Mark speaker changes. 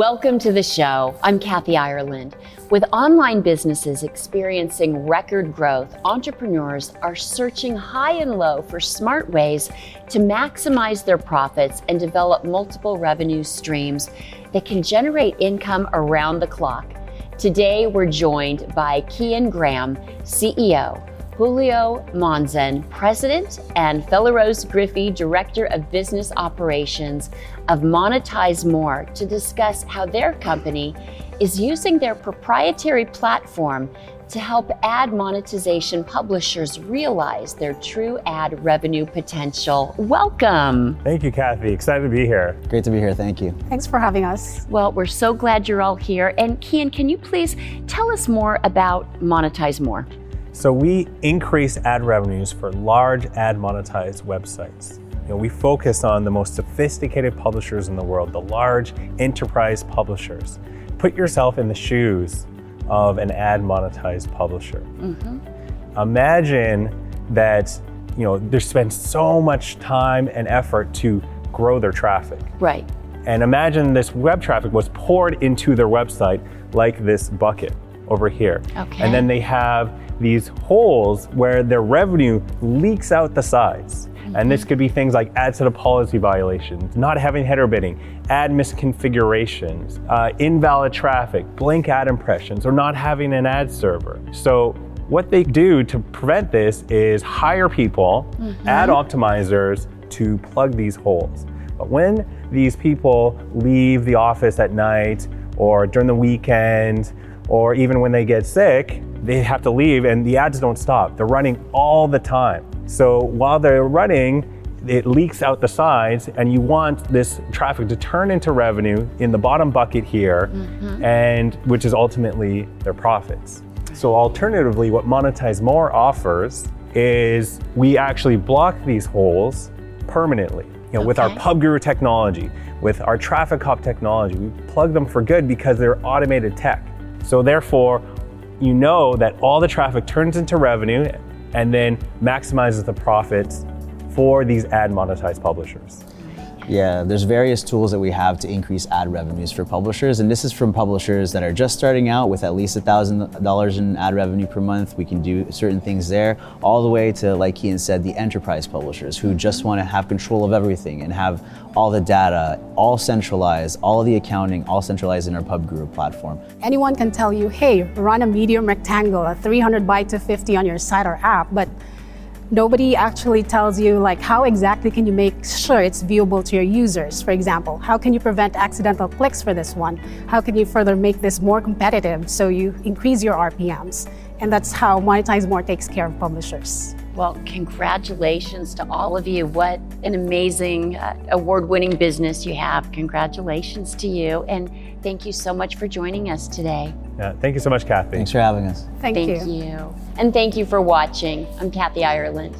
Speaker 1: Welcome to the show. I'm Kathy Ireland. With online businesses experiencing record growth, entrepreneurs are searching high and low for smart ways to maximize their profits and develop multiple revenue streams that can generate income around the clock. Today, we're joined by Kean Graham, CEO, Julio Monzon, President, and Fellerose Griffey, Director of Business Operations of Monetize More, to discuss how their company is using their proprietary platform to help ad monetization publishers realize their true ad revenue potential. Welcome.
Speaker 2: Thank you, Kathy. Excited to be here.
Speaker 3: Great to be here. Thank you.
Speaker 4: Thanks for having us.
Speaker 1: Well, we're so glad you're all here. And Kean, can you please tell us more about Monetize More?
Speaker 2: So we increase ad revenues for large ad monetized websites. You know, we focus on the most sophisticated publishers in the world, the large enterprise publishers. Put yourself in the shoes of an ad monetized publisher. Mm-hmm. Imagine that you know they spend so much time and effort to grow their traffic.
Speaker 1: Right.
Speaker 2: And imagine this web traffic was poured into their website like this bucket over here.
Speaker 1: Okay.
Speaker 2: And then they have these holes where their revenue leaks out the sides. Mm-hmm. And this could be things like AdSense policy violations, not having header bidding, ad misconfigurations, uh, invalid traffic, blank ad impressions, or not having an ad server. So what they do to prevent this is hire people, mm-hmm. ad optimizers to plug these holes. But when these people leave the office at night or during the weekend or even when they get sick, they have to leave and the ads don't stop. They're running all the time. So while they're running, it leaks out the sides and you want this traffic to turn into revenue in the bottom bucket here mm-hmm. and which is ultimately their profits. So alternatively what Monetize More offers is we actually block these holes permanently. You know, okay. with our PubGuru technology, with our Traffic Cop technology, we plug them for good because they're automated tech. So therefore, you know that all the traffic turns into revenue and then maximizes the profits for these ad monetized publishers.
Speaker 3: Yeah, there's various tools that we have to increase ad revenues for publishers, and this is from publishers that are just starting out with at least $1,000 in ad revenue per month. We can do certain things there, all the way to, like Kean said, the enterprise publishers who just want to have control of everything and have all the data, all centralized, all the accounting, all centralized in our PubGuru platform.
Speaker 4: Anyone can tell you, hey, run a medium rectangle, a 300 by 250 on your site or app, but nobody actually tells you like how exactly can you make sure it's viewable to your users for example how can you prevent accidental clicks for this one how can you further make this more competitive so you increase your rpms and that's how monetize more takes care of publishers
Speaker 1: well, congratulations to all of you. What an amazing uh, award winning business you have. Congratulations to you. And thank you so much for joining us today.
Speaker 2: Yeah, thank you so much, Kathy.
Speaker 3: Thanks for having us.
Speaker 4: Thank,
Speaker 1: thank
Speaker 4: you.
Speaker 1: you. And thank you for watching. I'm Kathy Ireland.